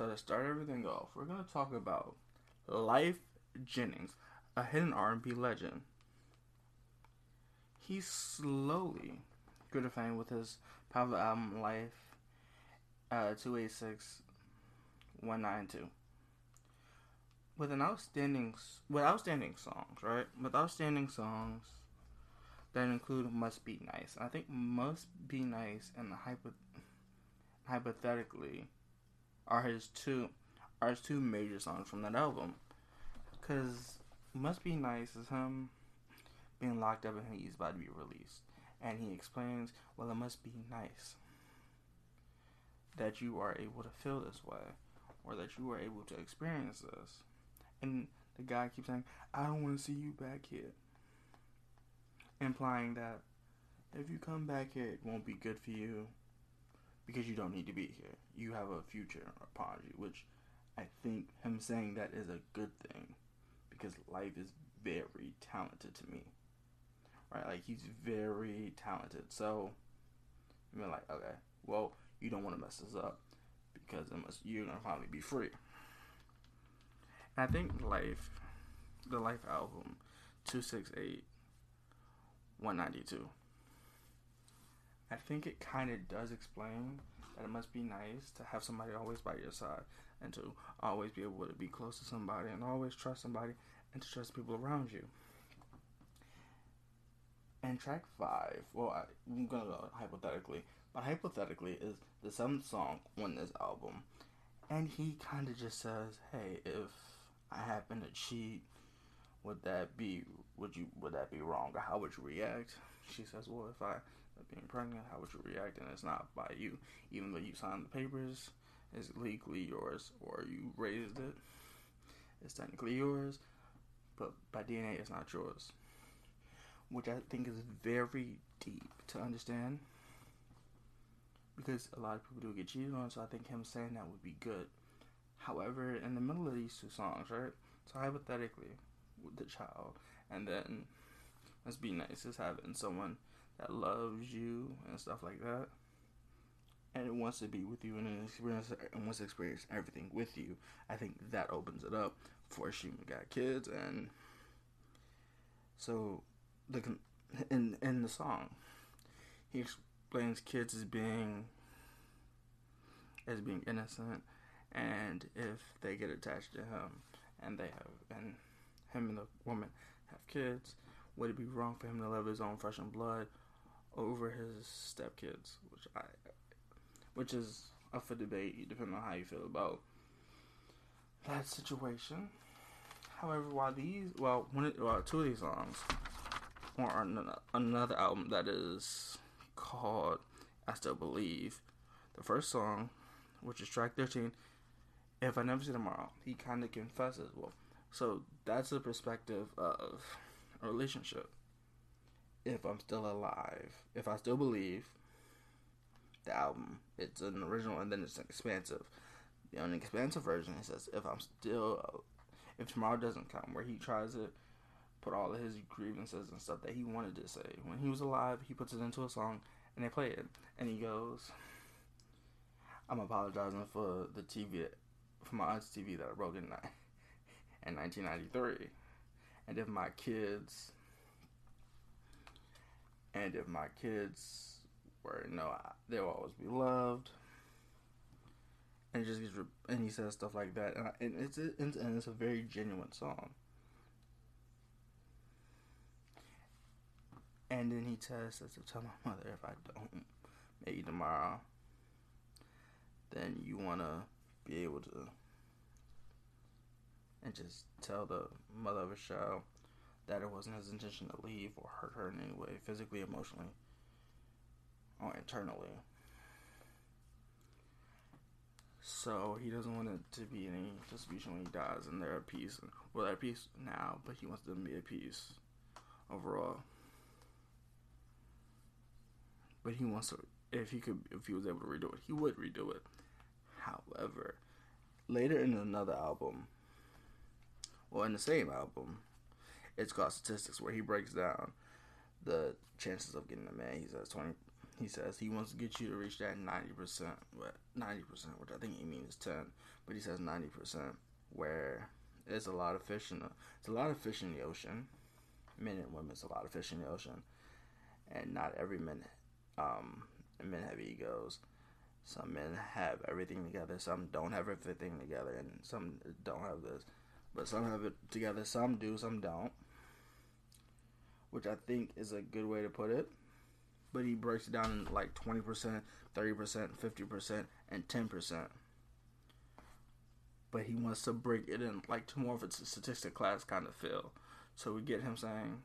So to start everything off, we're gonna talk about Lyfe Jennings, a hidden R&B legend. He slowly grew to fame with his popular album Lyfe uh, 286 192. With an outstanding with outstanding songs, right? With outstanding songs that include Must Be Nice. I think Must Be Nice and hypo, hypothetically are his two are his two major songs from that album. Cause Must Be Nice is him being locked up and he's about to be released. And he explains, Well it must be nice that you are able to feel this way or that you are able to experience this. And the guy keeps saying, I don't want to see you back here. Implying that if you come back here, it won't be good for you because you don't need to be here. You have a future upon you, which I think him saying that is a good thing because Lyfe is very talented to me. Right? Like he's very talented. So I'm like, okay, well, you don't want to mess this up because must, you're gonna finally be free. And I think Lyfe, the Lyfe album, two six eight, one ninety two I think it kind of does explain that it must be nice to have somebody always by your side and to always be able to be close to somebody and always trust somebody and to trust people around you. And track five, well, I, am gonna go hypothetically, but hypothetically is the seventh song on this album, and he kind of just says, "Hey, if I happen to cheat, would that be would you would that be wrong or how would you react?" She says, "Well, if I being pregnant, how would you react? And it's not by you, even though you signed the papers, it's legally yours, or you raised it, it's technically yours, but by DNA, it's not yours. Which I think is very deep to understand because a lot of people do get cheated on, so I think him saying that would be good. However, in the middle of these two songs, right? So hypothetically, with the child, and then let's be nice, is having someone that loves you and stuff like that, and it wants to be with you and experience and wants to experience everything with you. I think that opens it up for she got kids, and so the in in the song, he explains kids as being as being innocent, and if they get attached to him, and they have and him and the woman have kids, would it be wrong for him to love his own flesh and blood over his stepkids, which I, which is up for debate depending on how you feel about that situation. However, while these, well, one, well, two of these songs are on another album that is called "I Still Believe." The first song, which is track thirteen, "If I Never See Tomorrow," he kind of confesses. Well, so that's the perspective of a relationship. If I'm still alive, if I still believe the album, it's an original and then it's an expansive. The only expansive version it says if I'm still, if tomorrow doesn't come, where he tries to put all of his grievances and stuff that he wanted to say. When he was alive, he puts it into a song and they play it, and he goes, "I'm apologizing for the TV, for my aunt's TV that I broke in in 1993, and if my kids." and if my kids were you know they'll always be loved and just gets and he says stuff like that and, I, and it's and it's a very genuine song and then he tells says to tell my mother if I don't maybe tomorrow then you want to be able to and just tell the mother of a child that it wasn't his intention to leave or hurt her in any way, physically, emotionally, or internally. So he doesn't want it to be any distribution when he dies, and they're at peace. Well, they're at peace now, but he wants them to be at peace overall. But he wants to, if he could, if he was able to redo it, he would redo it. However, later in another album, well, in the same album, it's called Statistics, where he breaks down the chances of getting a man. He says twenty. He says he wants to get you to reach that ninety percent, but ninety percent, which I think he means ten, but he says ninety percent, where there's a lot of fish in the, it's a lot of fish in the ocean, men and women. It's a lot of fish in the ocean, and not every man, um, men have egos. Some men have everything together. Some don't have everything together, and some don't have this. But some have it together. Some do. Some don't which I think is a good way to put it. But he breaks it down in like 20%, 30%, 50%, and 10%. But he wants to break it in like to more of a statistic class kind of feel. So we get him saying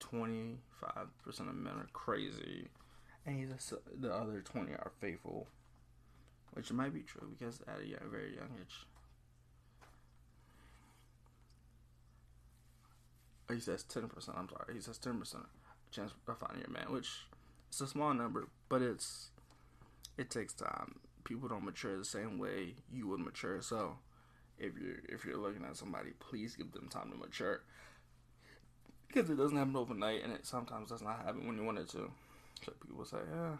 25% of men are crazy, and he's a, the other 20 are faithful. Which might be true because at a very young age, Oh, he says ten percent. I'm sorry, he says ten percent chance of finding your man, which it's a small number, but it's it takes time. People don't mature the same way you would mature. So if you're if you're looking at somebody, please give them time to mature because it doesn't happen overnight, and it sometimes does not happen when you want it to. So people say, yeah,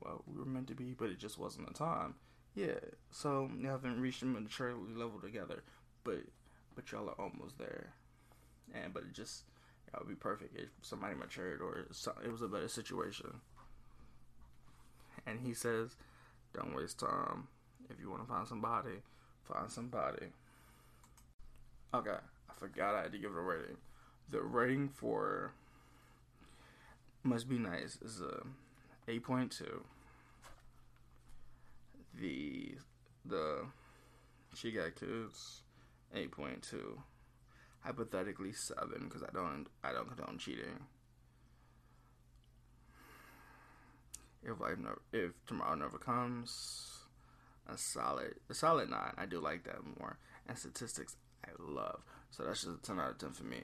well, we were meant to be, but it just wasn't the time. Yeah, so you haven't reached a maturity level together, but but y'all are almost there and but it just it would be perfect if somebody matured or it was a better situation. And he says, "Don't waste time. If you want to find somebody, find somebody." Okay, I forgot I had to give it a rating. The rating for must be nice is a eight point two. The the she got kids eight point two hypothetically seven because I don't I don't condone cheating. If life never, if tomorrow never comes, a solid a solid nine. I do like that more. And statistics I love. So that's just a ten out of ten for me.